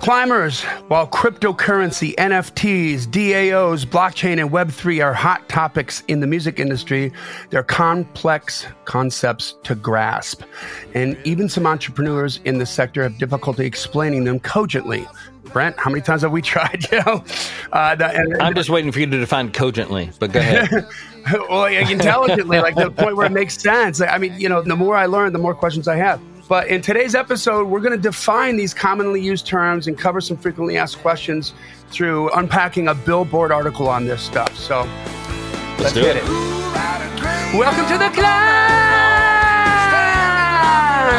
Climbers, while cryptocurrency, NFTs, DAOs, blockchain, and Web3 are hot topics in the music industry, they're complex concepts to grasp. And even some entrepreneurs in the sector have difficulty explaining them cogently. Brent, how many times have we tried? You know, uh, the, and, I'm just waiting for you to define cogently, but go ahead. well, intelligently, like the point where it makes sense. I mean, you know, the more I learn, the more questions I have. But in today's episode, we're going to define these commonly used terms and cover some frequently asked questions through unpacking a Billboard article on this stuff. So let's, let's get it. it. Welcome to the climb.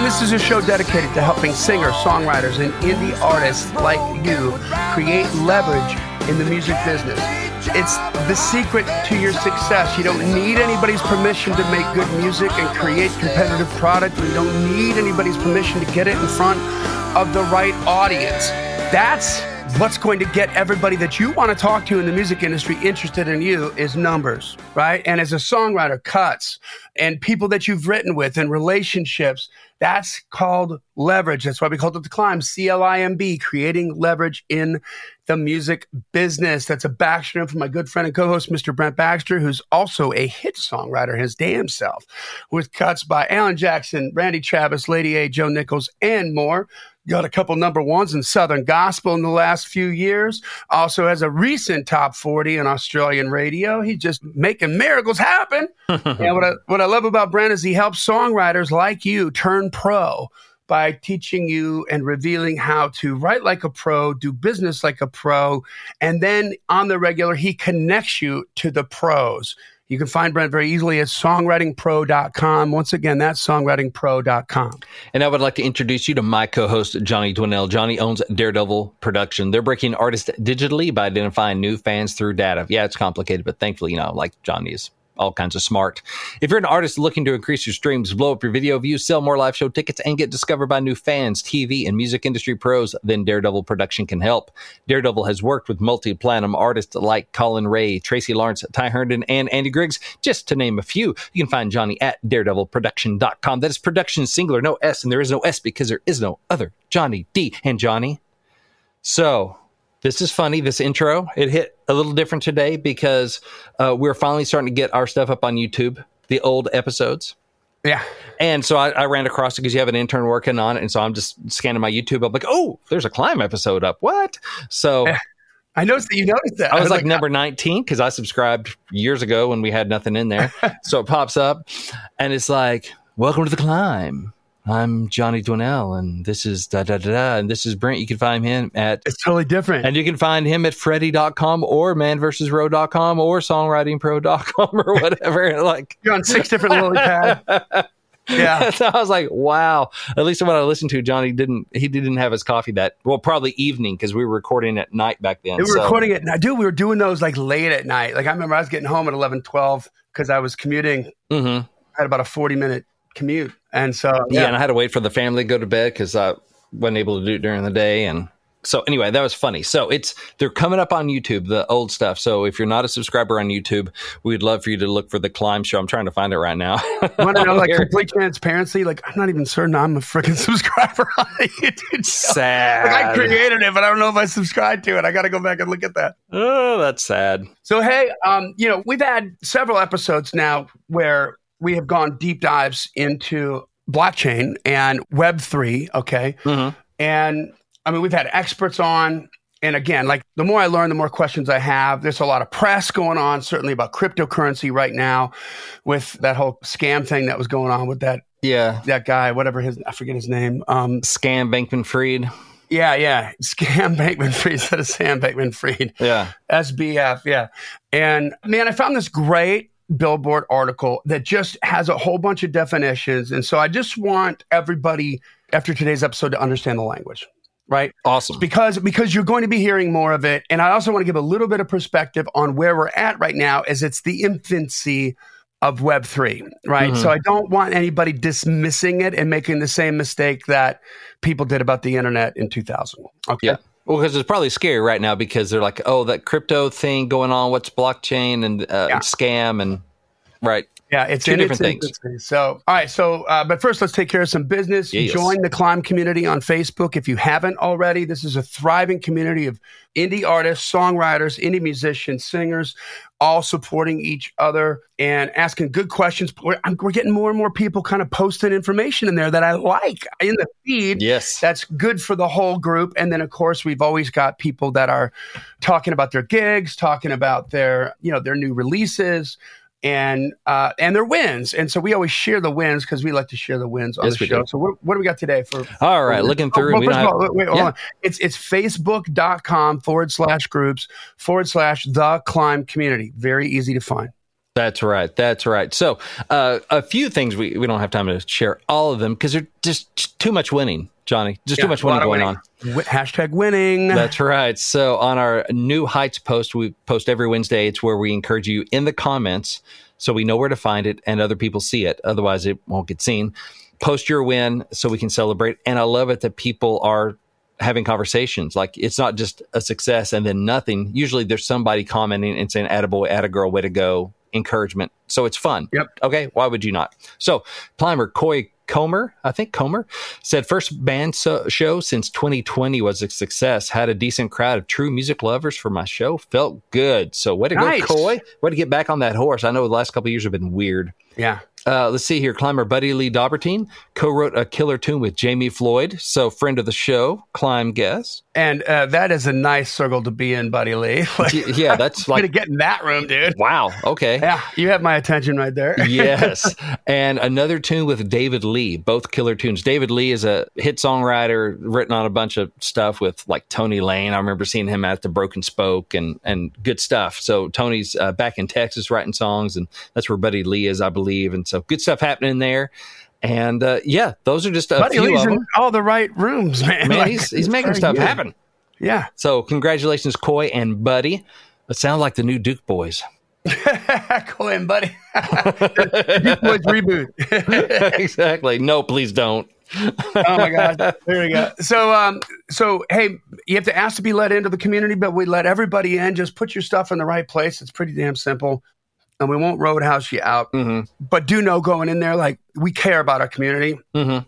This is a show dedicated to helping singers, songwriters, and indie artists like you create leverage in the music business. It's the secret to your success. You don't need anybody's permission to make good music and create competitive product. You don't need anybody's permission to get it in front of the right audience. That's what's going to get everybody that you want to talk to in the music industry interested in you is numbers, right? And as a songwriter, cuts and people that you've written with and relationships. That's called leverage. That's why we called it the climb, C L I M B, creating leverage in the music business. That's a backstrom from my good friend and co-host, Mr. Brent Baxter, who's also a hit songwriter his damn self, with cuts by Alan Jackson, Randy Travis, Lady A, Joe Nichols, and more got a couple number ones in Southern Gospel in the last few years. Also has a recent top 40 in Australian radio. He's just making miracles happen. and what I, what I love about Brent is he helps songwriters like you turn pro by teaching you and revealing how to write like a pro, do business like a pro, and then on the regular, he connects you to the pros. You can find Brent very easily at songwritingpro.com. Once again, that's songwritingpro.com. And I would like to introduce you to my co host, Johnny Dwinell. Johnny owns Daredevil Production. They're breaking artists digitally by identifying new fans through data. Yeah, it's complicated, but thankfully, you know, like Johnny is all kinds of smart. If you're an artist looking to increase your streams, blow up your video views, sell more live show tickets, and get discovered by new fans, TV, and music industry pros, then Daredevil Production can help. Daredevil has worked with multi platinum artists like Collin Raye, Tracy Lawrence, Ty Herndon, and Andy Griggs, just to name a few. You can find Johnny at daredevilproduction.com. That is production singular, no S, and there is no S because there is no other Johnny D. And Johnny. So, this is funny. This intro it hit a little different today because uh, we're finally starting to get our stuff up on YouTube, the old episodes. Yeah. And so I, I, ran across it because you have an intern working on it. And so I'm just scanning my YouTube. I'm like, oh, there's a climb episode up. What? So I noticed that you noticed that. I was, I was like, like, number 19 because I subscribed years ago when we had nothing in there. so it pops up and it's like, welcome to the climb. I'm Johnny Dwinell, and this is da da da da, and this is Brent. You can find him at. It's totally different. And you can find him at Freddie.com or manversusrow.com or songwritingpro.com or whatever. like You're on six different lily pads. Yeah. so I was like, wow. At least when I listened to Johnny didn't he didn't have his coffee that well probably evening because we were recording at night back then. We were so. recording it. Now, dude, we were doing those like late at night. Like I remember I was getting home at 11, 12 because I was commuting. Mm-hmm. I had about a 40 minute commute. And so, yeah. yeah. and I had to wait for the family to go to bed because I wasn't able to do it during the day. And so anyway, that was funny. So it's they're coming up on YouTube, the old stuff. So if you're not a subscriber on YouTube, we'd love for you to look for the Climb Show. I'm trying to find it right now. Want to know like complete transparency? Like I'm not even certain I'm a freaking subscriber on the YouTube. Show. sad. Like I created it, but I don't know if I subscribed to it. I got to go back and look at that. oh, that's sad. So hey, um, you know we've had several episodes now where we have gone deep dives into blockchain and Web three. Okay, Mhm. and I mean we've had experts on. And again, like the more I learn, the more questions I have. There's a lot of press going on, certainly about cryptocurrency right now, with that whole scam thing that was going on with that Yeah. that guy, whatever his I forget his name. Um, Scam Bankman Fried. yeah, yeah, scam Bankman Fried instead of Sam Bankman Fried. Yeah. SBF, yeah. And man, I found this great Billboard article that just has a whole bunch of definitions. And so I just want everybody after today's episode to understand the language, right? Awesome. Because because you're going to be hearing more of it. And I also want to give a little bit of perspective on where we're at right now as it's the infancy of web 3 right Mhm. so i don't want anybody dismissing it and making the same mistake that people did about the internet in 2000 okay Yeah. Well, because it's probably scary right now because they're like, oh, that crypto thing going on. What's blockchain and uh, Yeah. scam and right. Yeah, it's Two in different its things. So, all right. So, uh, but first, let's take care of some business. Yes. Join the Climb community on Facebook if you haven't already. This is a thriving community of indie artists, songwriters, indie musicians, singers, all supporting each other and asking good questions. We're, I'm- we're getting more and more people kind of posting information in there that I like in the feed. Yes. That's good for the whole group. And then, of course, we've always got people that are talking about their gigs, talking about their, you know, their new releases and uh, and their wins. And so we always share the wins because we like to share the wins on Yes, the show. do. So what, what do we got today for? All right. Looking through. Oh, well, first of have- all, wait, hold Yeah. It's it's facebook.com forward slash groups forward slash the climb community. Very easy to find. That's right. That's right. So, uh, a few things we, we don't have time to share all of them because there's just too much winning, Johnny. Just too much winning going winning. on. Wi- hashtag winning. That's right. So on our New Heights post, we post every Wednesday. It's where we encourage you in the comments so we know where to find it and other people see it. Otherwise, it won't get seen. Post your win so we can celebrate. And I love it that people are having conversations. Like it's not just a success and then nothing. Usually there's somebody commenting and saying, attaboy, attagirl, way to go, encouragement. So it's fun. Yep. Okay. Why would you not? So climber Coy Comer, I think Comer said first band so- show since 2020 was a success. Had a decent crowd of true music lovers for my show. Felt good. So way to Nice. go, Coy. Way to get back on that horse. I know the last couple of years have been weird. yeah. Uh, let's see here. Climber Buddy Lee Daubertine co-wrote a killer tune with Jamie Floyd. So friend of the show, climb guest. And uh, that is a nice circle to be in, Buddy Lee. Like, Yeah, that's like get in that room, dude. wow. Okay. Yeah, you have my attention right there. yes. And another tune with David Lee, both killer tunes. David Lee is a hit songwriter, written on a bunch of stuff with like Tony Lane. I remember seeing him at the Broken Spoke and and good stuff. So Tony's uh, back in Texas writing songs, and that's where Buddy Lee is, I believe. And so good stuff happening there. And uh, yeah, those are just a Buddy few of in them. all the right rooms, man. Man, Like, he's he's making stuff good. happen. Yeah. So congratulations, Coy and Buddy. It sounds like the new Duke boys. Go in, buddy. Duke Boys reboot. exactly. No, please don't. oh my god. There we go. So um so hey, you have to ask to be let into the community, but we let everybody in. Just put your stuff in the right place. It's pretty damn simple. And we won't roadhouse you out. hmm But do know going in there, like we care about our community. hmm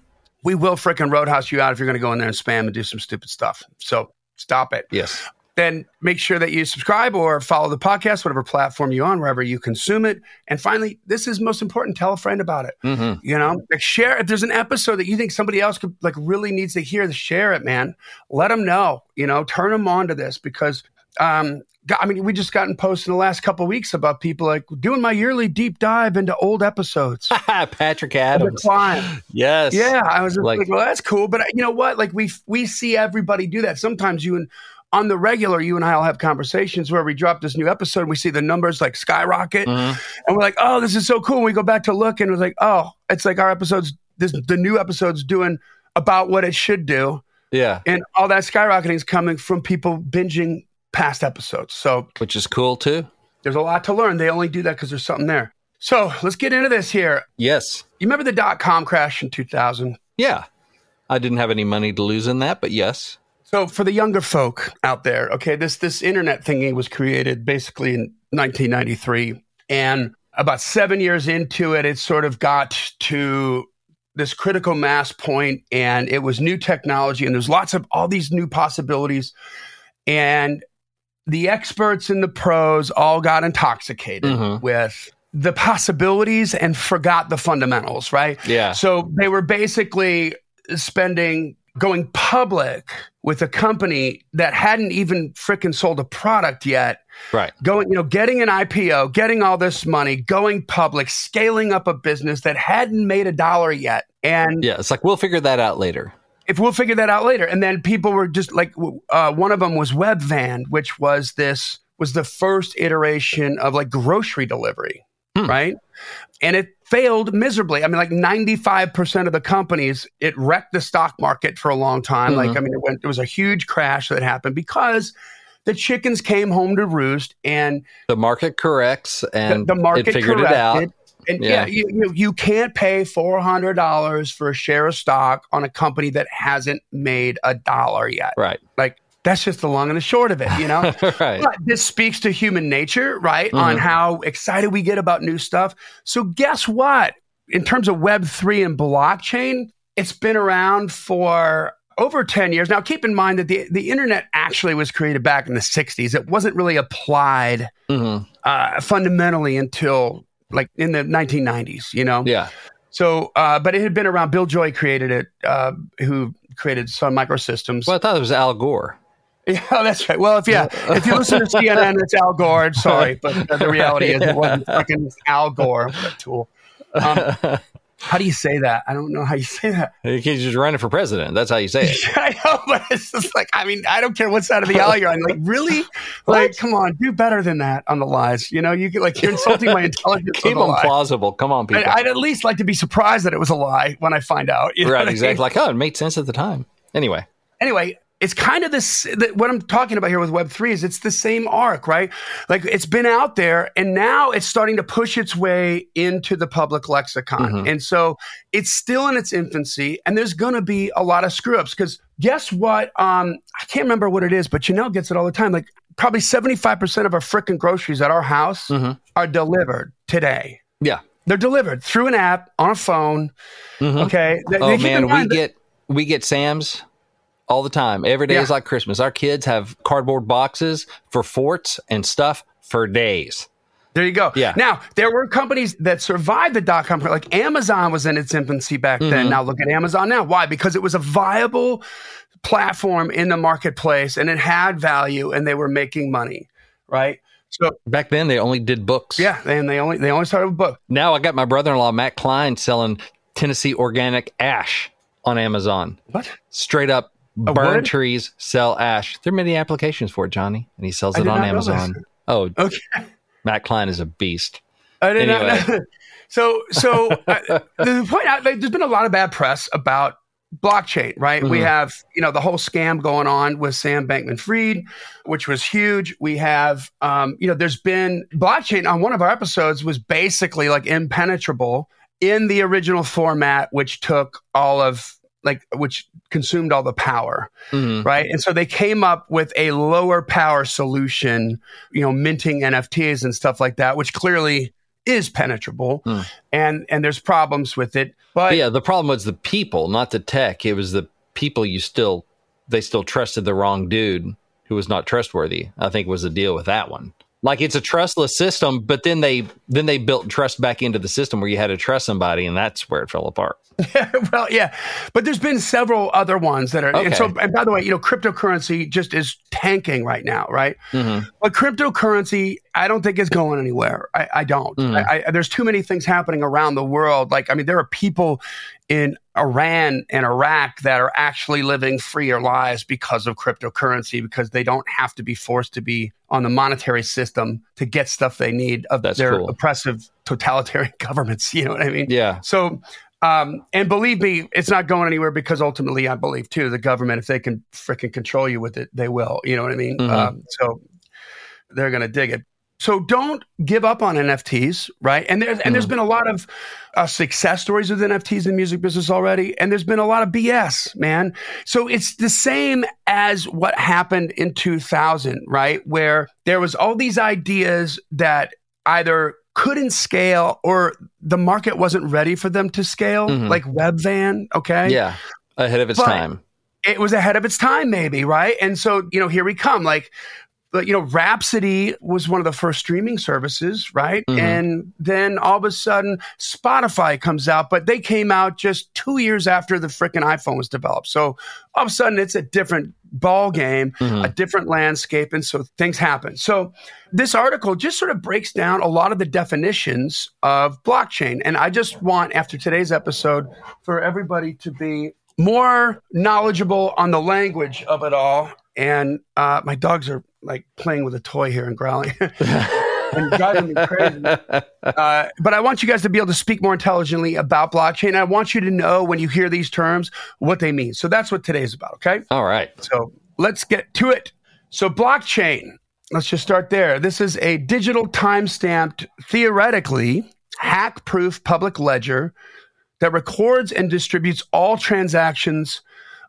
We will freaking roadhouse you out if you're gonna go in there and spam and do some stupid stuff. So stop it. Yes. then make sure that you subscribe or follow the podcast, whatever platform you're on, wherever you consume it. And finally, this is most important: tell a friend about it. hmm You know, like share. If there's an episode that you think somebody else could like really needs to hear, share it, man. Let them know. You know, turn them on to this because. Um, I mean, we just gotten posts in the last couple of weeks about people like doing my yearly deep dive into old episodes. Patrick Adams. Yes. Yeah, I was Like- like, well, that's cool. But you know what? Like we we see everybody do that. Sometimes you and on the regular, you and I will have conversations where we drop this new episode and we see the numbers like skyrocket, Mhm. and we're like, oh, this is so cool. And we go back to look and it's like, oh, it's like our episodes. This the new episode's doing about what it should do, Yeah. and all that skyrocketing is coming from people binging past episodes. So Which is cool too. there's a lot to learn. They only do that because there's something there. So let's get into this here. Yes. You remember the dot com crash in 2000? Yeah. I didn't have any money to lose in that, but yes. So for the younger folk out there, okay, this this internet thingy was created basically in 1993, and about seven years into it, it sort of got to this critical mass point, and it was new technology, and there's lots of all these new possibilities, and the experts and the pros all got intoxicated Mhm. with the possibilities and forgot the fundamentals, right? Yeah. So they were basically spending going public with a company that hadn't even freaking sold a product yet Right. going you know getting an IPO getting all this money going public scaling up a business that hadn't made a dollar yet and Yeah. It's like we'll figure that out later. If we'll figure that out later. And then people were just like uh, one of them was webvan which was this was the first iteration of like grocery delivery right? And it failed miserably. I mean like 95% of the companies it wrecked the stock market for a long time. Like i mean it went it was a huge crash that happened because the chickens came home to roost and The market corrects and the, the market it figured corrected. it out. And Yeah. yeah, you, you, you can't pay four hundred dollars for a share of stock on a company that hasn't made a dollar yet. Right. Like that's just the long and the short of it, you know. Right. But this speaks to human nature, right? On how excited we get about new stuff. So guess what? In terms of Web three and blockchain, it's been around for over 10 years. Now keep in mind that the, the internet actually was created back in the 60s. It wasn't really applied Mhm. uh, fundamentally until like in the 1990s, you know? Yeah. So, uh, but it had been around. Bill Joy created it, uh, who created Sun Microsystems. Well, I thought it was Al Gore. Yeah, that's right. Well, if yeah, if you listen to CNN, it's Al Gore. Sorry, but uh, the reality is it wasn't fucking Al Gore. What a tool. Um, how do you say that? I don't know how you say that. You can just run it for president. That's how you say it. I know, but it's just like I mean, I don't care what side of the aisle you're on. Like, really? Like, come on, do better than that on the lies. You know, you get like you're insulting my intelligence. Keep them lie. plausible. Come on, people. I, I'd at least like to be surprised that it was a lie when I find out. you know what I right. mean? Exactly. Like, oh, it made sense at the time. Anyway. anyway, it's kind of this. th- What I'm talking about here with Web three is it's the same arc, right? Like it's been out there, and now it's starting to push its way into the public lexicon, mm-hmm. and so it's still in its infancy. And there's going to be a lot of screw ups because guess what? Um, I can't remember what it is, but Janelle gets it all the time. Like probably 75 percent of our frickin' groceries at our house mm-hmm. are delivered today. Yeah. They're delivered through an app on a phone. Mm-hmm. Okay. They- Oh they man, we that- get we get Sam's all the time. Every day Yeah. is like Christmas. Our kids have cardboard boxes for forts and stuff for days. There you go. Yeah. Now there were companies that survived the dot com. Like Amazon was in its infancy back Mm-hmm. then. Now look at Amazon now. Why? Because it was a viable platform in the marketplace and it had value and they were making money. Right. So Back then, they only did books. yeah, and they only they only started with book. Now I got my brother-in-law Matt Klein selling Tennessee organic ash on Amazon. What? Straight up, A burn wood? trees sell ash. There are many applications for it, Johnny, and he sells it on Amazon. this. Oh, Okay. Matt Klein is a beast. I did not know. So, so uh, the point out, like, there's been a lot of bad press about blockchain, right? We Mhm. have, you know, the whole scam going on with Sam Bankman Fried, which was huge. We have, um, you know, there's been blockchain on one of our episodes was basically like impenetrable in the original format, which took all of, like, which consumed all the power Mhm. right? And so they came up with a lower power solution, you know, minting NFTs and stuff like that, which clearly is penetrable, Hmm. and and there's problems with it. But But yeah, the problem was the people, not the tech. It was the people you still they still trusted the wrong dude who was not trustworthy. I think was the deal with that one. Like it's a trustless system, but then they then they built trust back into the system where you had to trust somebody, and that's where it fell apart. well, yeah, but there's been several other ones that are. And Okay. so, and by the way, you know, cryptocurrency just is tanking right now, right? Mhm. But cryptocurrency, I don't think is going anywhere. I, I don't. Mm. I, I, there's too many things happening around the world. Like, I mean, there are people in Iran and Iraq that are actually living freer lives because of cryptocurrency because they don't have to be forced to be on the monetary system to get stuff they need of That's their cool. Oppressive totalitarian governments. You know what I mean? Yeah, So, um, and believe me, it's not going anywhere because ultimately, I believe too, the government, if they can freaking control you with it, they will. You know what I mean? Mhm. Um, so they're going to dig it. So don't give up on NFTs, right? And there's and there's been a lot of uh, success stories with NFTs in the music business already, and there's been a lot of BS, man. So it's the same as what happened in 2000, right? Where there was all these ideas that either couldn't scale or the market wasn't ready for them to scale, like Webvan, okay? Yeah, ahead of its But- time. it was ahead of its time, maybe, right? And so, you know, here we come. Like, you know, Rhapsody was one of the first streaming services, right? Mhm. And then all of a sudden, Spotify comes out, but they came out just two years after the freaking iPhone was developed. So all of a sudden, it's a different ball game, Mhm. a different landscape, and so things happen. So this article just sort of breaks down a lot of the definitions of blockchain, and I just want after today's episode for everybody to be more knowledgeable on the language of it all. And uh, my dogs are like playing with a toy here and growling and driving me crazy. Uh, but I want you guys to be able to speak more intelligently about blockchain. I want you to know when you hear these terms what they mean. So that's what today's about. Okay. All right. So let's get to it. So, blockchain, let's just start there. This is a digital time stamped, theoretically hack proof public ledger that records and distributes all transactions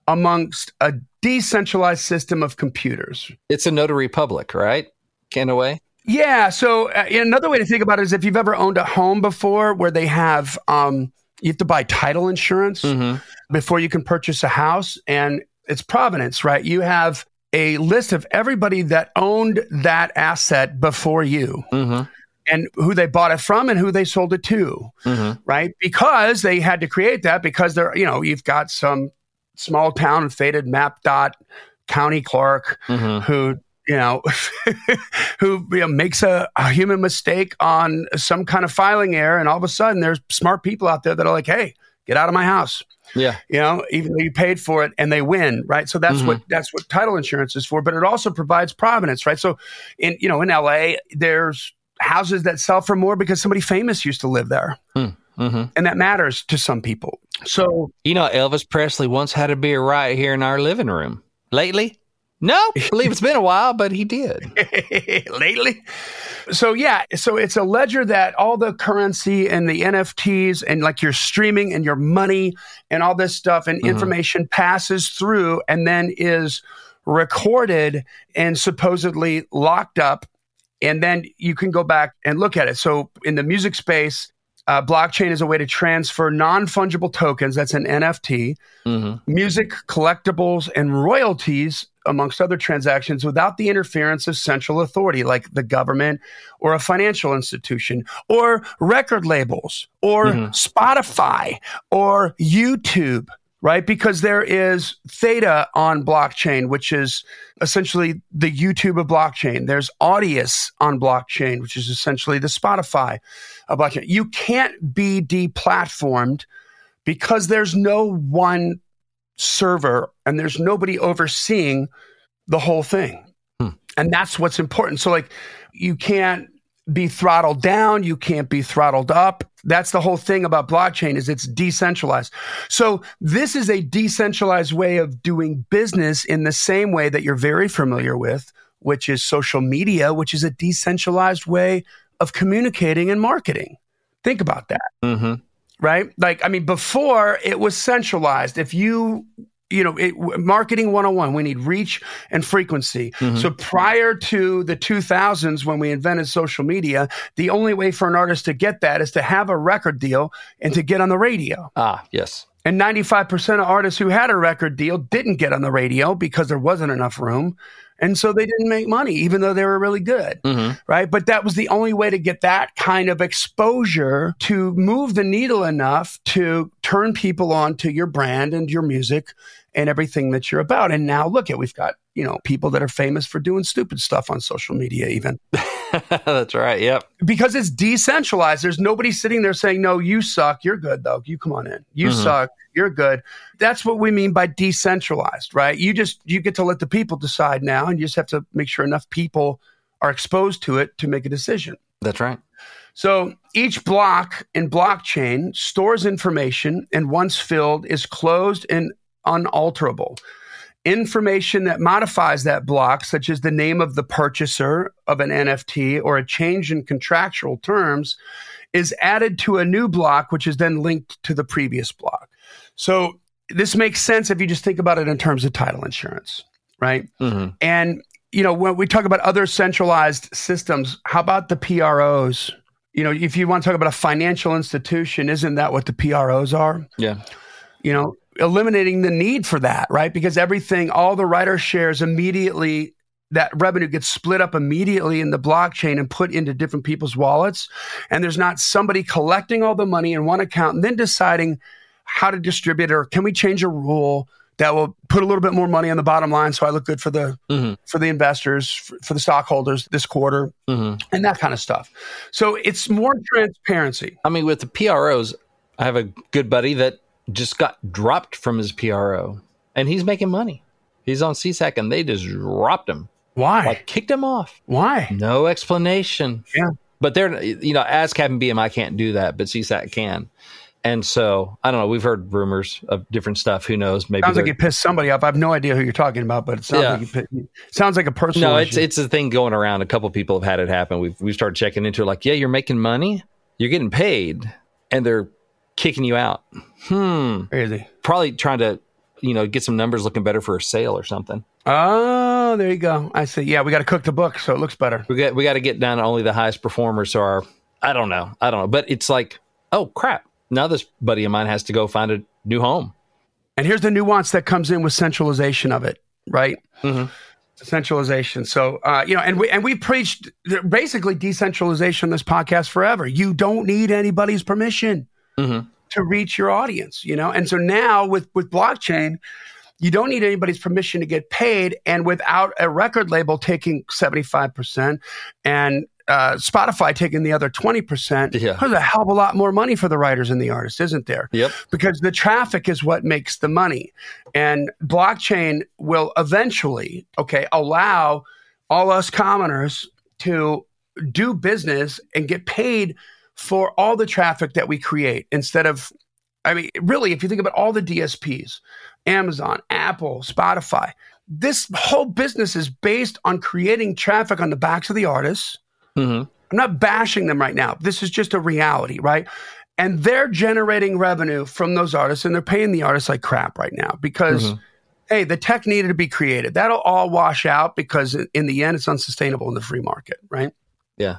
amongst a decentralized system of computers. It's a notary public, right? In a way. Yeah. So uh, another way to think about it is if you've ever owned a home before where they have, um, you have to buy title insurance Mm-hmm. before you can purchase a house, and it's provenance, right? You have a list of everybody that owned that asset before you Mm-hmm. and who they bought it from and who they sold it to, Mm-hmm. right? Because they had to create that because they're, you know, you've got some small town faded map dot county clerk Mm-hmm. who you know who you know, makes a, a human mistake on some kind of filing error and all of a sudden there's smart people out there that are like hey get out of my house Yeah. you know even though you paid for it and they win right so that's what that's what title insurance is for but it also provides provenance right so in you know in la there's houses that sell for more because somebody famous used to live there Mm-hmm. and that matters to some people so You know, Elvis Presley once had a beer right here in our living room. Lately? No, I believe it's been a while, but he did. lately. So yeah, so it's a ledger that all the currency and the NFTs and like your streaming and your money and all this stuff and mm-hmm. information passes through and then is recorded and supposedly locked up and then you can go back and look at it. So in the music space, uh, blockchain is a way to transfer non-fungible tokens. That's an NFT Mm-hmm. music, collectibles, and royalties, amongst other transactions, without the interference of central authority like the government or a financial institution or record labels or Spotify or YouTube. Right? Because there is Theta on blockchain, which is essentially the YouTube of blockchain. There's Audius on blockchain, which is essentially the Spotify of blockchain. You can't be deplatformed because there's no one server and there's nobody overseeing the whole thing. Hmm. And that's what's important. So, like, you can't be throttled down, you can't be throttled up. That's the whole thing about blockchain is it's decentralized. So this is a decentralized way of doing business in the same way that you're very familiar with, which is social media, which is a decentralized way of communicating and marketing. Think about that Mm-hmm. right? Like, I mean, before it was centralized. If you, you know, it, marketing 101, we need reach and frequency. So prior to the 2000s, when we invented social media, the only way for an artist to get that is to have a record deal and to get on the radio. Ah, yes. And 95% of artists who had a record deal didn't get on the radio because there wasn't enough room. And so they didn't make money, even though they were really good. Mm-hmm. Right. But that was the only way to get that kind of exposure to move the needle enough to turn people on to your brand and your music and everything that you're about. And now look at, we've got, you know, people that are famous for doing stupid stuff on social media, even That's right. Yep. because it's decentralized. There's nobody sitting there saying, no, you suck. You're good though. You come on in. You Mhm. suck. You're good. That's what we mean by decentralized, right? You just, you get to let the people decide now and you just have to make sure enough people are exposed to it to make a decision. That's right. So each block in blockchain stores information and once filled is closed and unalterable. information that modifies that block, such as the name of the purchaser of an NFT or a change in contractual terms, is added to a new block, which is then linked to the previous block. So this makes sense if you just think about it in terms of title insurance, right? Mm-hmm. And you know, when we talk about other centralized systems, how about the PROs? You know, if you want to talk about a financial institution, isn't that what the PROs are? Yeah. You know, eliminating the need for that, right? Because everything, all the writer shares immediately, that revenue gets split up immediately in the blockchain and put into different people's wallets. And there's not somebody collecting all the money in one account and then deciding how to distribute it or can we change a rule that will put a little bit more money on the bottom line so I look good for the mm-hmm. for the investors for, for, the stockholders this quarter mm-hmm. and that kind of stuff. So it's more transparency. I mean with the PROs I have a good buddy that just got dropped from his PRO and he's making money. He's on SESAC and they just dropped him. Why? Like kicked him off. Why? No explanation. Yeah. But they're, you know, as Captain BM, I can't do that, but SESAC can. And so I don't know. We've heard rumors of different stuff. Who knows? Maybe sounds like you pissed somebody off. I have no idea who you're talking about, but it sounds yeah. like you pissed, sounds like a personal. No, it's issue. it's a thing going around. A couple people have had it happen. We've we've started checking into it. Like, yeah, you're making money, you're getting paid, and they're kicking you out. Hmm. Crazy. Probably trying to, you know, get some numbers looking better for a sale or something. Oh, there you go. I see. Yeah, we got to cook the book so it looks better. We got we got to get down to only the highest performers. So our, I don't know, I don't know, but it's like, oh crap! Now this buddy of mine has to go find a new home. And here's the nuance that comes in with centralization of it, right? Mm-hmm. Centralization. So, uh, you know, and we and we preached basically decentralization on this podcast forever. You don't need anybody's permission. Mm-hmm to reach your audience, you know? And so now with, with blockchain, you don't need anybody's permission to get paid. And without a record label taking 75% and uh, Spotify taking the other 20%, yeah. there's a hell of a lot more money for the writers and the artists, isn't there? Yep. Because the traffic is what makes the money. And blockchain will eventually, okay, allow all us commoners to do business and get paid for all the traffic that we create instead of, I mean, really, if you think about all the DSPs, Amazon, Apple, Spotify, this whole business is based on creating traffic on the backs of the artists. Mm-hmm. I'm not bashing them right now. This is just a reality, right? And they're generating revenue from those artists and they're paying the artists like crap right now because, mm-hmm. hey, the tech needed to be created. That'll all wash out because in the end, it's unsustainable in the free market, right? Yeah.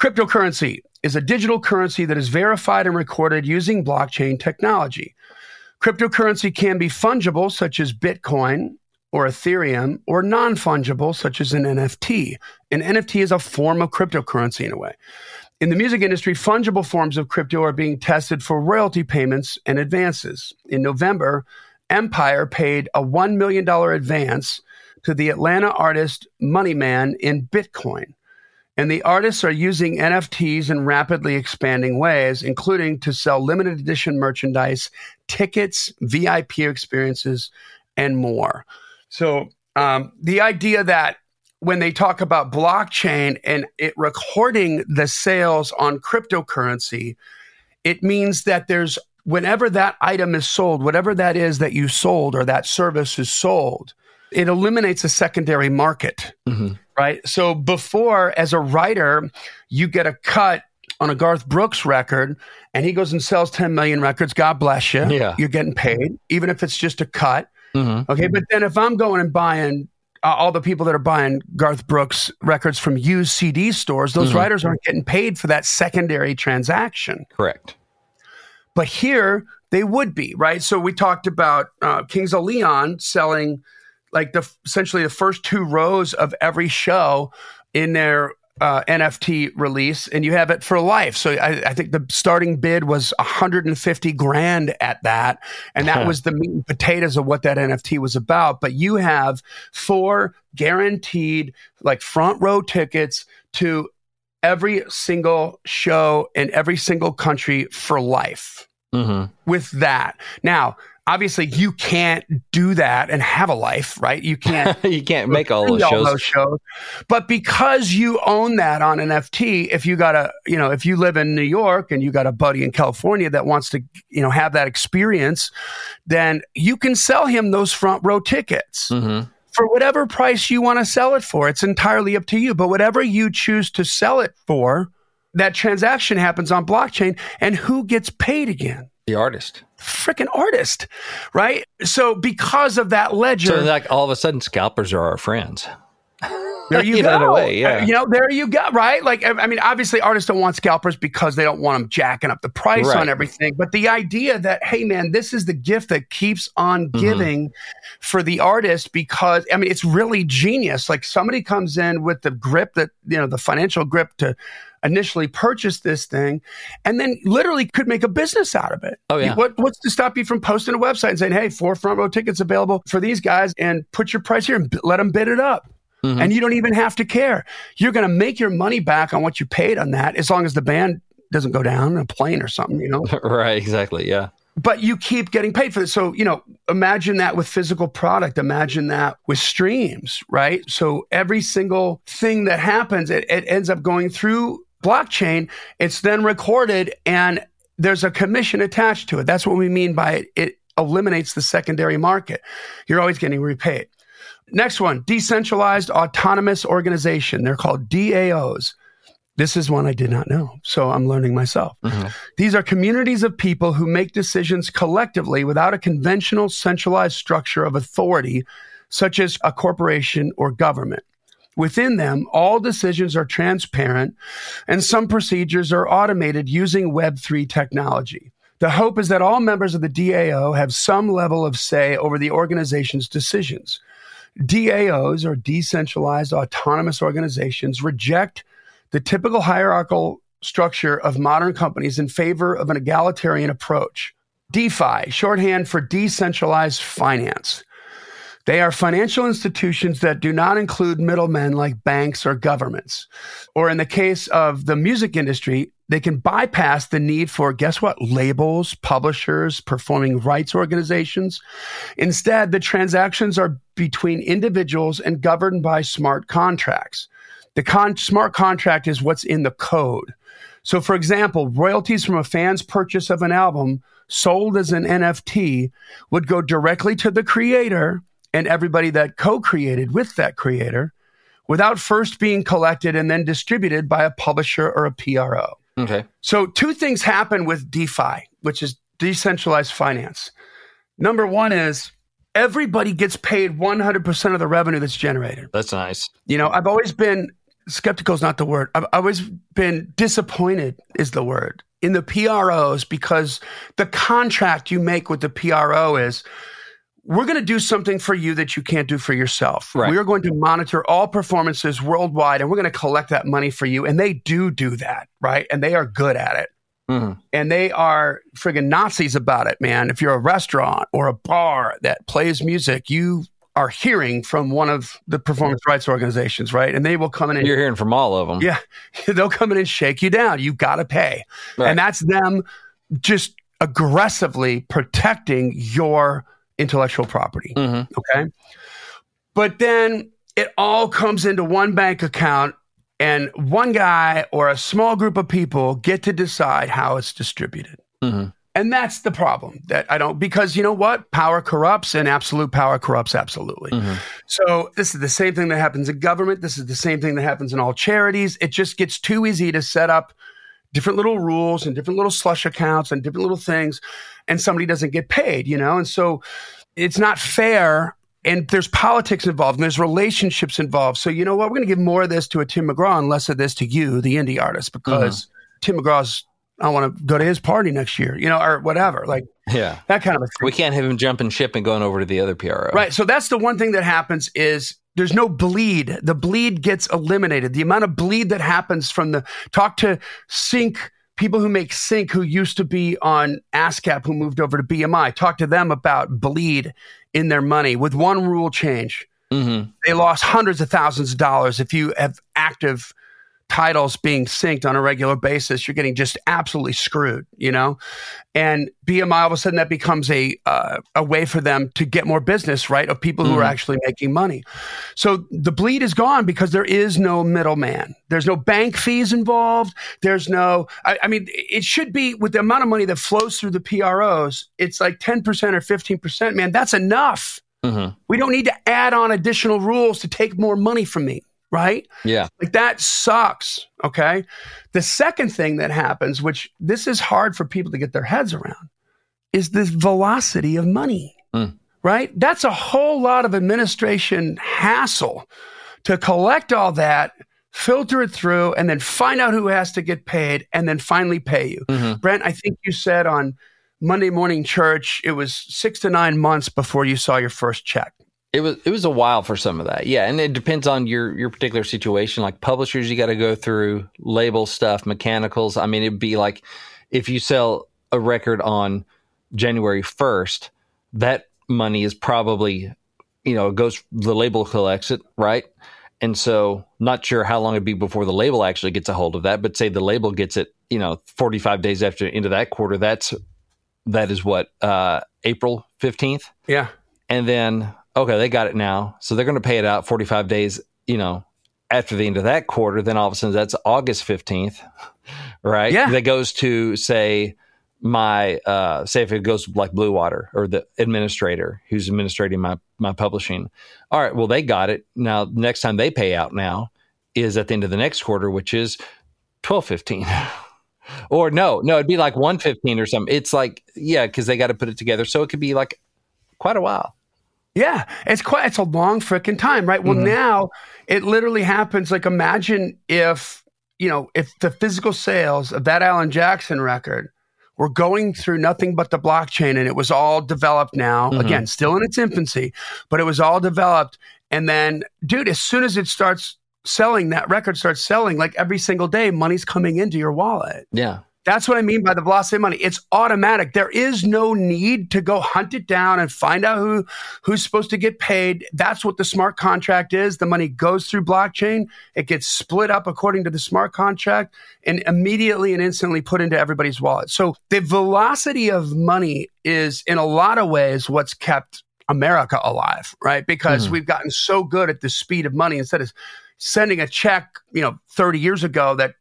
Cryptocurrency is a digital currency that is verified and recorded using blockchain technology. Cryptocurrency can be fungible, such as Bitcoin or Ethereum, or non fungible, such as an NFT. An NFT is a form of cryptocurrency in a way. In the music industry, fungible forms of crypto are being tested for royalty payments and advances. In November, Empire paid a $1 million advance to the Atlanta artist Money Man in Bitcoin. And the artists are using NFTs in rapidly expanding ways, including to sell limited edition merchandise, tickets, VIP experiences, and more. So um, the idea that when they talk about blockchain and it recording the sales on cryptocurrency, it means that there's whenever that item is sold, whatever that is that you sold or that service is sold, it eliminates a secondary market, mm-hmm. right? So before, as a writer, you get a cut on a Garth Brooks record and he goes and sells 10 million records. God bless you. Yeah. You're getting paid, even if it's just a cut. Mm-hmm. Okay. But then if I'm going and buying uh, all the people that are buying Garth Brooks records from used CD stores, those mm-hmm. writers aren't getting paid for that secondary transaction. Correct. But here they would be, right? So we talked about uh, Kings of Leon selling like the essentially the first two rows of every show in their uh, NFT release, and you have it for life. So I, I, think the starting bid was 150 grand at that, and that was the meat and potatoes of what that NFT was about. But you have four guaranteed, like front row tickets to every single show in every single country for life. Mm-hmm. With that, now obviously you can't do that and have a life, right? You can't. you can't make all those, all shows. those shows. But because you own that on an NFT, if you got a, you know, if you live in New York and you got a buddy in California that wants to, you know, have that experience, then you can sell him those front row tickets. Mm-hmm. For whatever price you want to sell it for, it's entirely up to you. But whatever you choose to sell it for, that transaction happens on blockchain. And who gets paid again? The artist freaking artist, right? So because of that ledger, so like all of a sudden, scalpers are our friends. There you, go. In a way, yeah. You know, there you go. Right? Like, I mean, obviously, artists don't want scalpers because they don't want them jacking up the price right. on everything. But the idea that, hey, man, this is the gift that keeps on mm-hmm. giving mm-hmm. for the artist because, I mean, it's really genius. Like somebody comes in with the grip that you know, the financial grip to initially purchased this thing and then literally could make a business out of it. Oh, yeah. What, what's to stop you from posting a website and saying, hey, four front row tickets available for these guys and put your price here and let them bid it up? Mm-hmm. And you don't even have to care. You're going to make your money back on what you paid on that as long as the band doesn't go down in a plane or something, you know? right, exactly. Yeah but you keep getting paid for it. So, you know, imagine that with physical product. Imagine that with streams, right? So every single thing that happens, it, it ends up going through blockchain. It's then recorded and there's a commission attached to it. That's what we mean by it. It eliminates the secondary market. You're always getting repaid. Next one, decentralized autonomous organization. They're called DAOs. This is one I did not know, so I'm learning myself. Mm-hmm. These are communities of people who make decisions collectively without a conventional centralized structure of authority, such as a corporation or government. Within them, all decisions are transparent and some procedures are automated using Web3 technology. The hope is that all members of the DAO have some level of say over the organization's decisions. DAOs, or decentralized autonomous organizations, reject the typical hierarchical structure of modern companies in favor of an egalitarian approach. DeFi, shorthand for decentralized finance. They are financial institutions that do not include middlemen like banks or governments. Or in the case of the music industry, they can bypass the need for, guess what, labels, publishers, performing rights organizations. Instead, the transactions are between individuals and governed by smart contracts. The con- smart contract is what's in the code. So, for example, royalties from a fan's purchase of an album sold as an NFT would go directly to the creator and everybody that co created with that creator without first being collected and then distributed by a publisher or a PRO. Okay. So, two things happen with DeFi, which is decentralized finance. Number one is everybody gets paid 100% of the revenue that's generated. That's nice. You know, I've always been skeptical is not the word. I've always been disappointed is the word in the PROs because the contract you make with the PRO is we're going to do something for you that you can't do for yourself. Right. We're going to monitor all performances worldwide and we're going to collect that money for you. And they do do that, right? And they are good at it. Mm-hmm. And they are friggin' Nazis about it, man. If you're a restaurant or a bar that plays music, you are hearing from one of the performance rights organizations, right? And they will come in and You're hearing from all of them. yeah, they'll come in and shake you down. You got to pay. Right. And that's them just aggressively protecting your intellectual property. Mhm. Okay. But then it all comes into one bank account, and one guy or a small group of people get to decide how it's distributed. Mhm. And that's the problem that I don't, because you know what? Power corrupts and absolute power corrupts absolutely. Mhm. So this is the same thing that happens in government. This is the same thing that happens in all charities. It just gets too easy to set up different little rules and different little slush accounts and different little things, and somebody doesn't get paid, you know? And so it's not fair. And there's politics involved and there's relationships involved. So you know what? We're going to give more of this to a Tim McGraw and less of this to you, the indie artist, because uh-huh. Tim McGraw's, I want to go to his party next year, you know, or whatever, like Yeah. that kind of a thing. We can't have him jumping ship and going over to the other PRO. Right. So that's the one thing that happens is there's no bleed. The bleed gets eliminated. The amount of bleed that happens from the talk to sync people who make sync who used to be on ASCAP who moved over to BMI. Talk to them about bleed in their money with one rule change. hmm They lost hundreds of thousands of dollars if you have active titles being synced on a regular basis, you're getting just absolutely screwed, you know? And BMI, all of a sudden, that becomes a, uh, a way for them to get more business, right? Of people who are Mhm. actually making money. So the bleed is gone because there is no middleman. There's no bank fees involved. There's no, I, I mean, it should be with the amount of money that flows through the PROs, it's like 10% or 15%. Man, that's enough. hmm We don't need to add on additional rules to take more money from me, right? Yeah. Like that sucks. Okay. The second thing that happens, which this is hard for people to get their heads around, is the velocity of money, Mm. right? That's a whole lot of administration hassle to collect all that, filter it through, and then find out who has to get paid and then finally pay you. hmm Brent, I think you said on Monday Morning Church, it was six to nine months before you saw your first check. It was it was a while for some of that, yeah, and it depends on your your particular situation. Like publishers, you got to go through label stuff, mechanicals. I mean, it'd be like if you sell a record on January first, that money is probably you know it goes the label collects it right, and so not sure how long it'd be before the label actually gets a hold of that. But say the label gets it, you know, forty five days after into that quarter. That's that is what uh, April fifteenth Yeah. and then okay they got it now. So they're going to pay it out 45 days you know after the end of that quarter. Then all of a sudden that's august 15th right? Yeah. that goes to say my uh say if it goes like blue water or the administrator who's administrating my my publishing. All right well they got it. Now next time they pay out now is at the end of the next quarter which is 1215 or no no it'd be like 115 or something. It's like yeah because they got to put it together. So it could be like quite a while Yeah, it's quite it's a long freaking time, right? Well, Mhm. now it literally happens. Like, imagine if you know if the physical sales of that Alan Jackson record were going through nothing but the blockchain, and it was all developed now. Mhm. Again, still in its infancy, but it was all developed. And then, dude, as soon as it starts selling, that record starts selling. Like every single day, money's coming into your wallet. yeah That's what I mean by the velocity of money. It's automatic. There is no need to go hunt it down and find out who who's supposed to get paid. That's what the smart contract is. The money goes through blockchain. It gets split up according to the smart contract and immediately and instantly put into everybody's wallet. So the velocity of money is in a lot of ways what's kept America alive, right? Because Mhm. we've gotten so good at the speed of money instead of sending a check, you know, 30 years ago that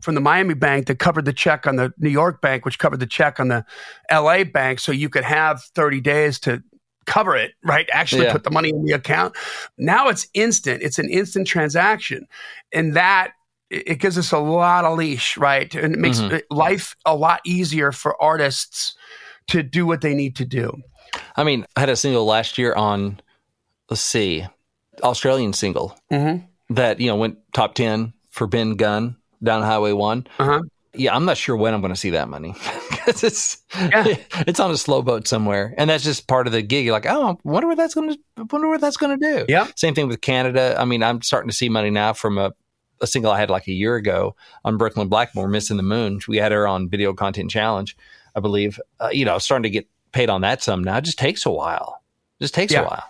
from the Miami bank that covered the check on the New York bank, which covered the check on the LA bank. So you could have 30 days to cover it, right? Actually Yeah. put the money in the account. Now it's instant. It's an instant transaction. And that it gives us a lot of leash, right? And it makes Mhm. life a lot easier for artists to do what they need to do. I mean, I had a single last year on, let's see, Australian single Mm-hmm. that, you know, went top 10 for Ben Gunn down Highway 1. Uh-huh. Yeah, I'm not sure when I'm going to see that money because it's Yeah. it's on a slow boat somewhere, and that's just part of the gig. You're like, oh, I wonder what that's going to wonder what that's going to do. Yeah. Same thing with Canada. I mean, I'm starting to see money now from a a single I had like a year ago on Brooklyn Blackmore, "Missing the Moon." We had her on Video Content Challenge, I believe. Uh, you know, starting to get paid on that some now. It just takes a while. It just takes Yeah. a while.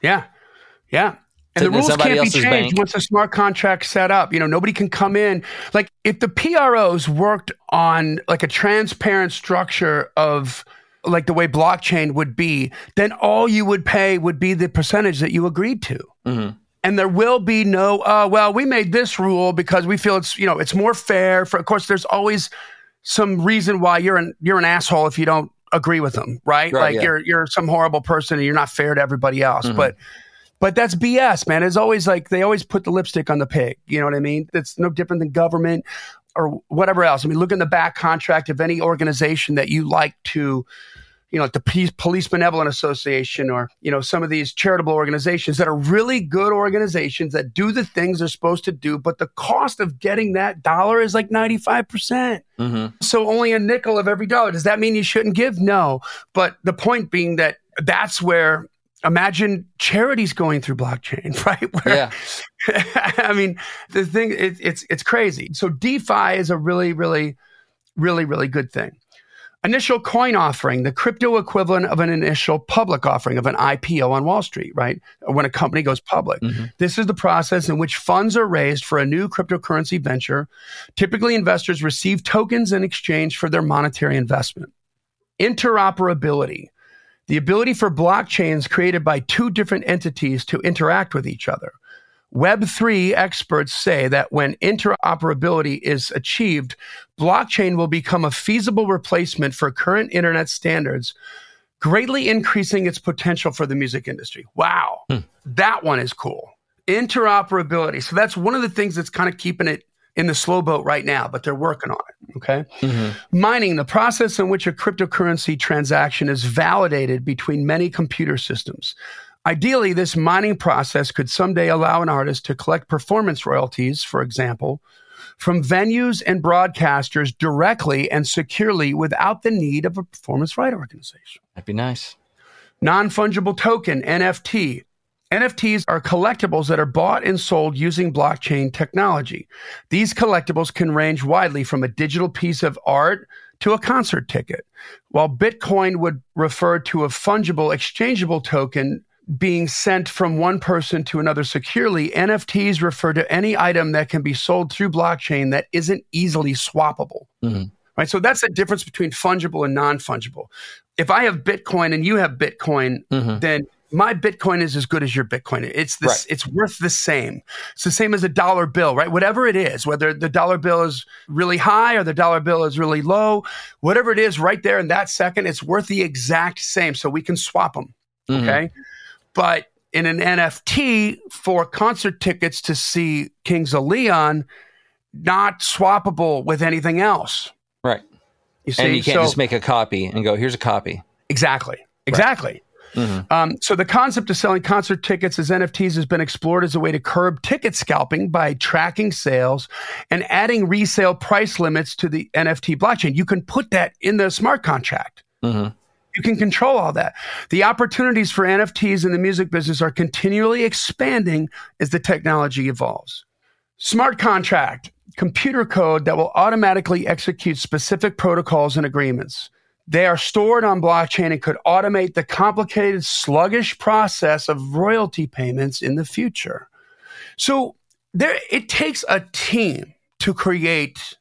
Yeah. Yeah. And the rules can't be changed bank. once a smart contract's set up. You know, nobody can come in. Like if the PROs worked on like a transparent structure of like the way blockchain would be, then all you would pay would be the percentage that you agreed to. Mm-hmm. And there will be no, uh, well, we made this rule because we feel it's, you know, it's more fair. For, of course, there's always some reason why you're an, you're an asshole if you don't agree with them, right? right like yeah. you're, you're some horrible person and you're not fair to everybody else. Mm-hmm. But, but that's BS, man. It's always like they always put the lipstick on the pig. You know what I mean? It's no different than government or whatever else. I mean, look in the back contract of any organization that you like to you know, like the Police, Police Benevolent Association or, you know, some of these charitable organizations that are really good organizations that do the things they're supposed to do, but the cost of getting that dollar is like 95%. percent mm hmm So only a nickel of every dollar. Does that mean you shouldn't give? No. But the point being that that's where imagine charities going through blockchain, right? Where, yeah. I mean, the thing it, it's it's crazy. So DeFi is a really, really, really, really good thing. Initial coin offering, the crypto equivalent of an initial public offering of an IPO on Wall Street, right? When a company goes public. Mm-hmm. This is the process in which funds are raised for a new cryptocurrency venture. Typically, investors receive tokens in exchange for their monetary investment. Interoperability, the ability for blockchains created by two different entities to interact with each other. Web3 experts say that when interoperability is achieved, blockchain will become a feasible replacement for current internet standards, greatly increasing its potential for the music industry. Wow, hmm. that one is cool. Interoperability. So that's one of the things that's kind of keeping it in the slow boat right now, but they're working on it. Okay. Mm-hmm. Mining, the process in which a cryptocurrency transaction is validated between many computer systems. Ideally, this mining process could someday allow an artist to collect performance royalties, for example, from venues and broadcasters directly and securely without the need of a performance right organization. That'd be nice. Non fungible token, NFT. NFTs are collectibles that are bought and sold using blockchain technology. These collectibles can range widely from a digital piece of art to a concert ticket, while Bitcoin would refer to a fungible exchangeable token being sent from one person to another securely, NFTs refer to any item that can be sold through blockchain that isn't easily swappable. Mm-hmm. Right. So that's the difference between fungible and non fungible. If I have Bitcoin and you have Bitcoin, mm-hmm. then my Bitcoin is as good as your Bitcoin. It's this, right. it's worth the same. It's the same as a dollar bill, right? Whatever it is, whether the dollar bill is really high or the dollar bill is really low, whatever it is, right there in that second, it's worth the exact same. So we can swap them. Mm-hmm. Okay. But in an NFT for concert tickets to see Kings of Leon, not swappable with anything else. Right. You see, and you can't so, just make a copy and go, here's a copy. Exactly. Exactly. Right. Mm-hmm. Um, so the concept of selling concert tickets as NFTs has been explored as a way to curb ticket scalping by tracking sales and adding resale price limits to the NFT blockchain. You can put that in the smart contract. Mm-hmm. You can control all that. The opportunities for NFTs in the music business are continually expanding as the technology evolves. Smart contract, computer code that will automatically execute specific protocols and agreements. They are stored on blockchain and could automate the complicated, sluggish process of royalty payments in the future. So there, it takes a team to create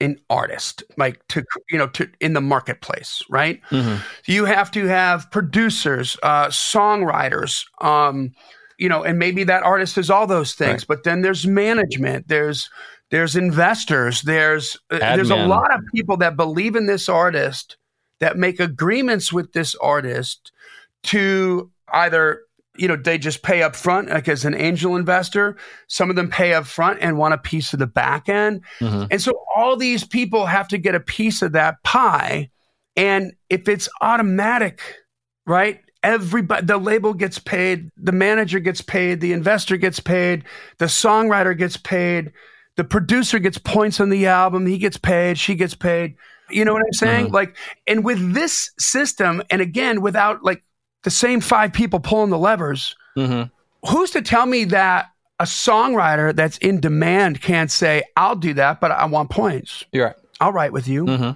an artist like to you know to in the marketplace right mm-hmm. you have to have producers uh songwriters um you know and maybe that artist is all those things right. but then there's management there's there's investors there's uh, there's a lot of people that believe in this artist that make agreements with this artist to either you know, they just pay up front, like as an angel investor. Some of them pay up front and want a piece of the back end. Mm-hmm. And so all these people have to get a piece of that pie. And if it's automatic, right? Everybody, the label gets paid, the manager gets paid, the investor gets paid, the songwriter gets paid, the producer gets points on the album, he gets paid, she gets paid. You know what I'm saying? Mm-hmm. Like, and with this system, and again, without like the same five people pulling the levers. Mm-hmm. Who's to tell me that a songwriter that's in demand can't say, I'll do that, but I want points. You're right. I'll write with you. Mm-hmm.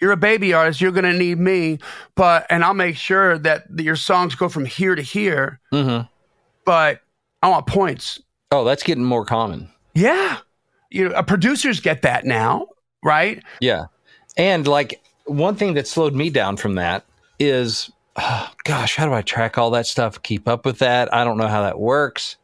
You're a baby artist. You're going to need me, but, and I'll make sure that your songs go from here to here. Mm-hmm. but I want points. Oh, that's getting more common. Yeah. You know, uh, producers get that now, right? Yeah. And like one thing that slowed me down from that is, oh, gosh, how do I track all that stuff? Keep up with that? I don't know how that works.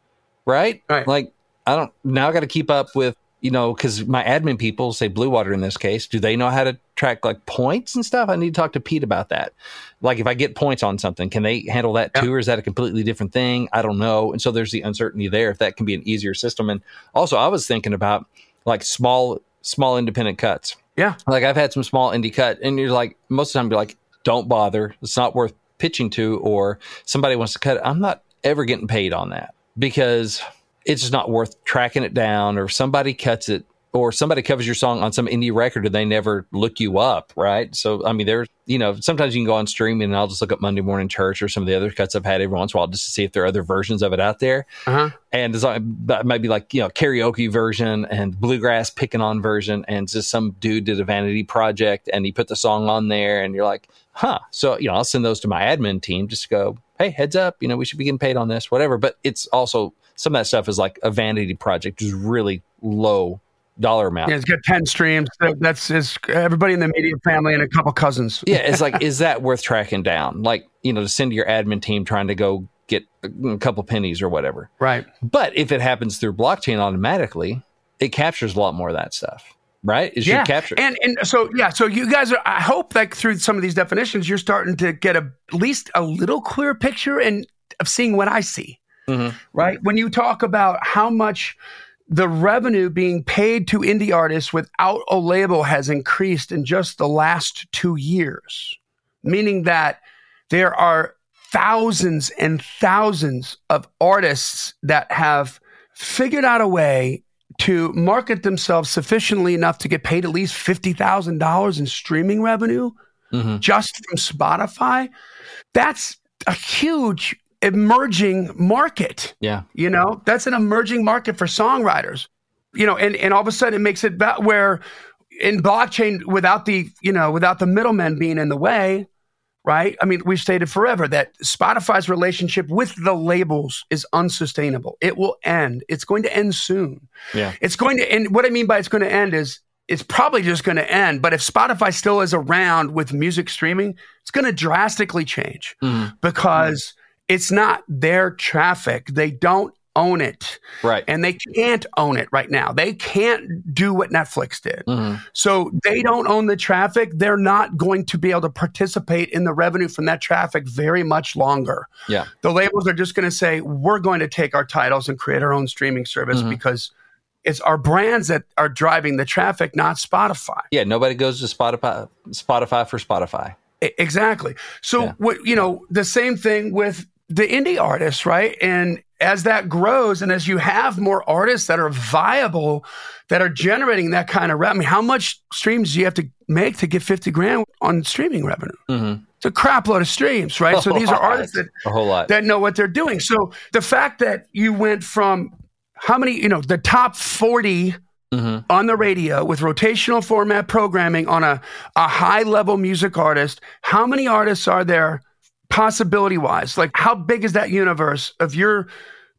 Right? Right. Like, I don't, now I got to keep up with, you know, because my admin people, say Blue Water in this case, do they know how to track like points and stuff? I need to talk to Pete about that. Like, if I get points on something, can they handle that too? Or is that a completely different thing? I don't know. And so there's the uncertainty there if that can be an easier system. And also, I was thinking about like small, small independent cuts. Yeah. Like I've had some small indie cut, and you're like, most of the time, you're like, don't bother. It's not worth pitching to, or somebody wants to cut it. I'm not ever getting paid on that because it's just not worth tracking it down, or somebody cuts it, or somebody covers your song on some indie record and they never look you up, right? So, I mean, there's, you know, sometimes you can go on streaming and I'll just look up Monday Morning Church or some of the other cuts I've had every once in a while just to see if there are other versions of it out there. Uh-huh. And it might be like, you know, karaoke version and bluegrass picking on version. And just some dude did a vanity project and he put the song on there and you're like, huh. So, you know, I'll send those to my admin team just to go, hey, heads up, you know, we should be getting paid on this, whatever. But it's also, some of that stuff is like a vanity project, just really low dollar amount. Yeah, it's got 10 streams. That's is everybody in the media family and a couple cousins. yeah, it's like, is that worth tracking down? Like, you know, to send your admin team trying to go get a couple pennies or whatever. Right. But if it happens through blockchain automatically, it captures a lot more of that stuff. Right? Is yeah. your capture. And and so yeah, so you guys are I hope like through some of these definitions, you're starting to get a, at least a little clearer picture and of seeing what I see. Mm-hmm. Right. When you talk about how much the revenue being paid to indie artists without a label has increased in just the last two years, meaning that there are thousands and thousands of artists that have figured out a way to market themselves sufficiently enough to get paid at least $50,000 in streaming revenue Mhm. just from Spotify. That's a huge emerging market. Yeah. You know, that's an emerging market for songwriters. You know, and, and all of a sudden it makes it that where in blockchain without the, you know, without the middlemen being in the way, right? I mean, we've stated forever that Spotify's relationship with the labels is unsustainable. It will end. It's going to end soon. Yeah. It's going to end. What I mean by it's going to end is it's probably just going to end. But if Spotify still is around with music streaming, it's going to drastically change Mhm. because it's not their traffic. They don't own it. Right. And they can't own it right now. They can't do what Netflix did. Mhm. So they don't own the traffic. They're not going to be able to participate in the revenue from that traffic very much longer. Yeah. The labels are just going to say, we're going to take our titles and create our own streaming service Mhm. because it's our brands that are driving the traffic, not Spotify. Yeah. Nobody goes to Spotify, Spotify for Spotify. Exactly. So Yeah. what you know, the same thing with the indie artists, right? And as that grows and as you have more artists that are viable that are generating that kind of revenue, I mean, how much streams do you have to make to get 50 grand on streaming revenue? Mhm. It's a crap load of streams, right? So A these are artists that A whole lot. that know what they're doing. So the fact that you went from how many, you know, the top 40 Mhm. on the radio with rotational format programming on a, a high level music artist, how many artists are there possibility wise? Like, how big is that universe of your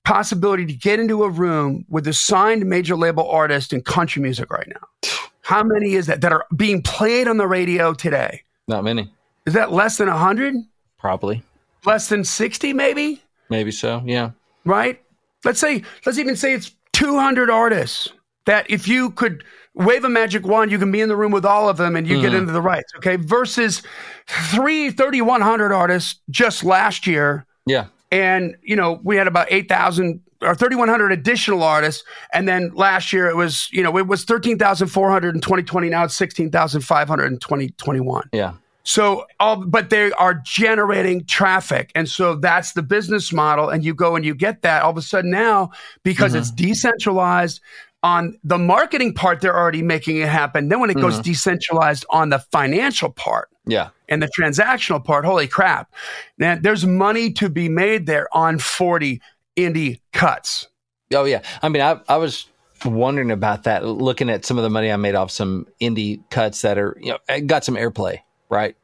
possibility to get into a room with a signed major label artist in country music right now? How many is that that are being played on the radio today? Not many. Is that less than 100? Probably. Less than 60, maybe? Maybe so. Yeah. right? Let's say, let's even say it's 200 artists that if you could wave a magic wand, you can be in the room with all of them and you get mm-hmm. into the rights, okay? Versus three 3,100 artists just last year. Yeah. And, you know, we had about 8,000 or 3,100 additional artists. And then last year it was, you know, it was 13,400 in 2020. Now it's 16,500 in 2021. Yeah. So, all, but they are generating traffic. And so that's the business model. And you go and you get that all of a sudden now because mm-hmm. it's decentralized on the marketing part, they're already making it happen. Then when it goes decentralized on the financial part Yeah. and the transactional part, holy crap. Now, there's money to be made there on 40 indie cuts. Oh yeah. I mean, I I was wondering about that, looking at some of the money I made off some indie cuts that are you know got some airplay, right?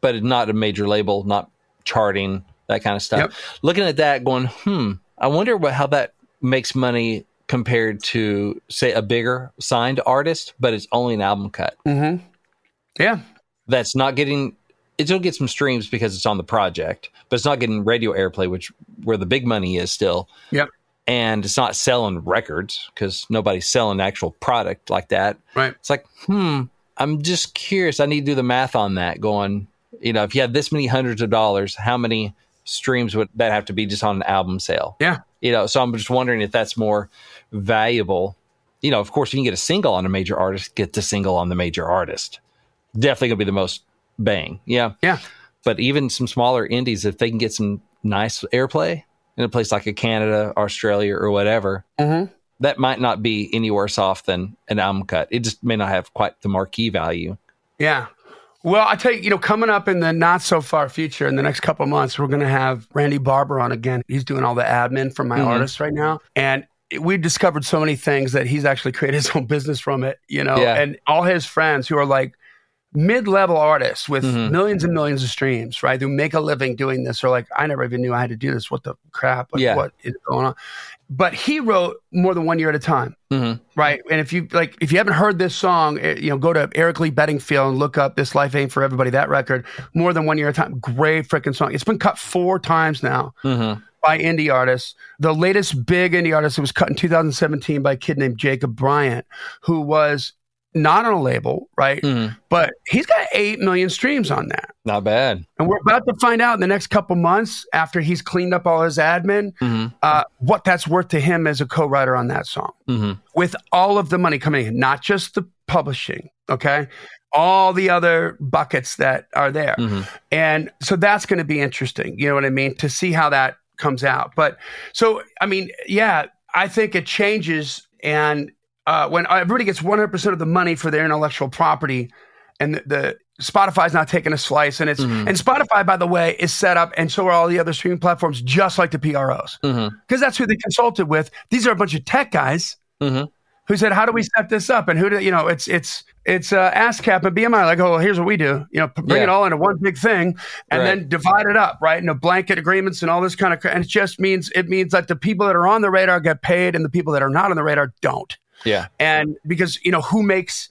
But not a major label, not charting that kind of stuff. Yep. Looking at that, going, hmm. I wonder what how that makes money compared to say a bigger signed artist, but it's only an album cut. Mm-hmm. Yeah. That's not getting it'll get some streams because it's on the project, but it's not getting radio airplay, which where the big money is still. Yep. And it's not selling records because nobody's selling actual product like that. Right. It's like, hmm, I'm just curious. I need to do the math on that. Going, you know, if you had this many hundreds of dollars, how many streams would that have to be just on an album sale? Yeah. You know, so I'm just wondering if that's more valuable. You know, of course, if you can get a single on a major artist, get the single on the major artist. Definitely gonna be the most bang. Yeah. Yeah. But even some smaller indies, if they can get some nice airplay in a place like a Canada, Australia, or whatever, Mm-hmm. that might not be any worse off than an album cut. It just may not have quite the marquee value. Yeah. Well, I tell you, you know, coming up in the not so far future, in the next couple months, we're going to have Randy Barber on again. He's doing all the admin for my Mhm. artists right now. And we discovered so many things that he's actually created his own business from it, you know, Yeah. and all his friends who are like mid level artists with Mhm. millions and millions of streams, right? Who make a living doing this are like, I never even knew I had to do this. What the crap? Like, Yeah. What is going on? But he wrote more than one year at a time Mm-hmm. right? And if you like, if you haven't heard this song, eh, you know, go to Eric Lee Beddingfield and look up "This Life Ain't for Everybody." That record, more than one year at a time, great freaking song. It's been cut four times now Mm-hmm. By indie artists. The latest big indie artist that was cut in 2017 by a kid named Jacob Bryant, who was not on a label, right? Mm-hmm. But he's got eight million streams on that. Not bad. And we're about to find out in the next couple months after he's cleaned up all his admin Mm-hmm. uh, what that's worth to him as a co-writer on that song Mm-hmm. with all of the money coming in, not just the publishing, okay? All the other buckets that are there. Mm-hmm. And so that's going to be interesting, you know what I mean, to see how that comes out. But so, I mean, yeah, I think it changes. And uh, when everybody gets 100% of the money for their intellectual property and the, the Spotify's not taking a slice and it's, Mhm. and Spotify, by the way, is set up and so are all the other streaming platforms, just like the PROs, Mm-hmm. because that's who they consulted with. These are a bunch of tech guys Mm-hmm. Who said, "How do we set this up?" And who do you know? It's it's it's uh, ASCAP and BMI. Like, oh, well, here's what we do. You know, bring it all into one big thing, and Right. then divide it up, right? Into blanket agreements and all this kind of. And it just means it means that the people that are on the radar get paid, and the people that are not on the radar don't. Yeah. And because you know who makes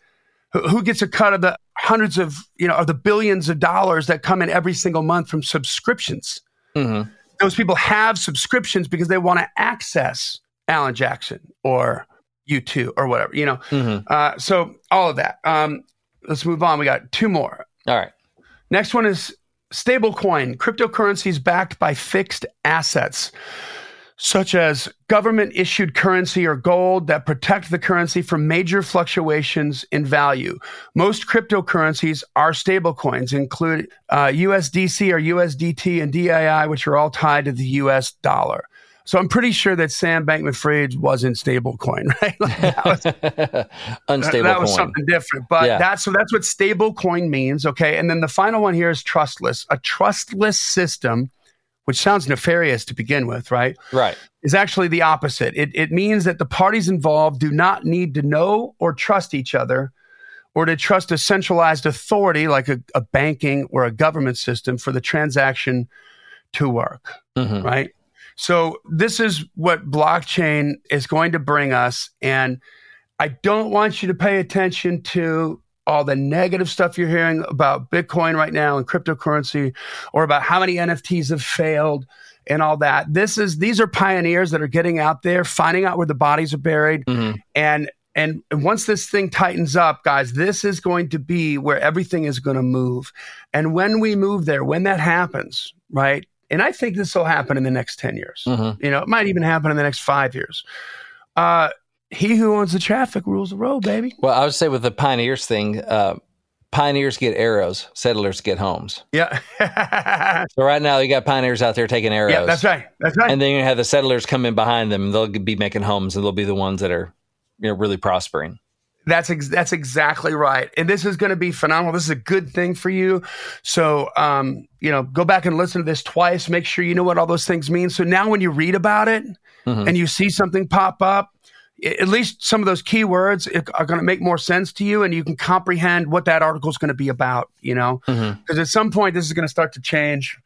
who, who gets a cut of the hundreds of you know of the billions of dollars that come in every single month from subscriptions. Mm-hmm. Those people have subscriptions because they want to access Alan Jackson or U2 or whatever, you know. Mm-hmm. Uh, so all of that. Um, let's move on. We got two more. All right. Next one is stablecoin, cryptocurrencies backed by fixed assets, such as government issued currency or gold that protect the currency from major fluctuations in value. Most cryptocurrencies are stablecoins, include uh, USDC or USDT and DAI, which are all tied to the US dollar. So I'm pretty sure that Sam Bankman Fried wasn't stablecoin, right? Like that was- Unstable that was coin. something different. But Yeah. that's so that's what stablecoin means. Okay. And then the final one here is trustless. A trustless system, which sounds nefarious to begin with, right? Right. Is actually the opposite. It it means that the parties involved do not need to know or trust each other or to trust a centralized authority like a, a banking or a government system for the transaction to work Mm-hmm. right? So this is what blockchain is going to bring us. And I don't want you to pay attention to all the negative stuff you're hearing about Bitcoin right now and cryptocurrency or about how many NFTs have failed and all that. This is these are pioneers that are getting out there, finding out where the bodies are buried Mm-hmm. and and and once this thing tightens up, guys, this is going to be where everything is going to move. And when we move there, when that happens, right? And I think this will happen in the next 10 years. Mm-hmm. You know, it might even happen in the next five years. Uh, he who owns the traffic rules the road, baby. Well, I would say with the pioneers thing, uh, pioneers get arrows, settlers get homes. Yeah. yeah, So right now you got pioneers out there taking arrows. Yeah, that's right. That's right. And then you have the settlers come in behind them. They'll be making homes, and they'll be the ones that are, you know, really prospering. That's ex- that's exactly right, and this is going to be phenomenal. This is a good thing for you. So, um, you know, go back and listen to this twice. Make sure you know what all those things mean. So now, when you read about it Mhm. and you see something pop up, at least some of those keywords are going to make more sense to you, and you can comprehend what that article is going to be about. You know, because at some point this is going to start to change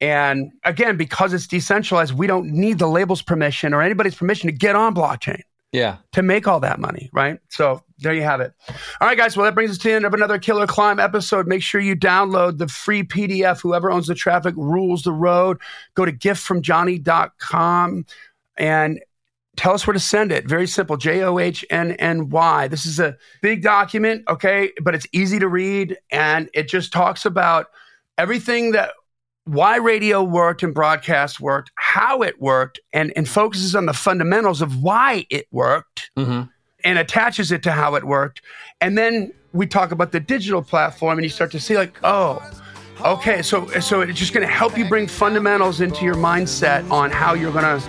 And again, because it's decentralized, we don't need the label's permission or anybody's permission to get on blockchain. Yeah. To make all that money, right? So there you have it. All right, guys. Well, that brings us to the end of another Killer Climb episode. Make sure you download the free PDF. Whoever owns the traffic rules the road. Go to giftfromjohnny.com and tell us where to send it. Very simple J O H N N Y. This is a big document, okay, but it's easy to read and it just talks about everything that why radio worked and broadcast worked, how it worked, and, and focuses on the fundamentals of why it worked Mm-hmm. and attaches it to how it worked. And then we talk about the digital platform and you start to see like, oh, okay, so so it's just gonna help you bring fundamentals into your mindset on how you're gonna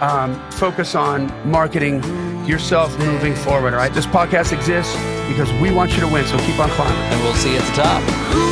um, focus on marketing yourself moving forward. All right. This podcast exists because we want you to win. So keep on climbing. And we'll see you at the top.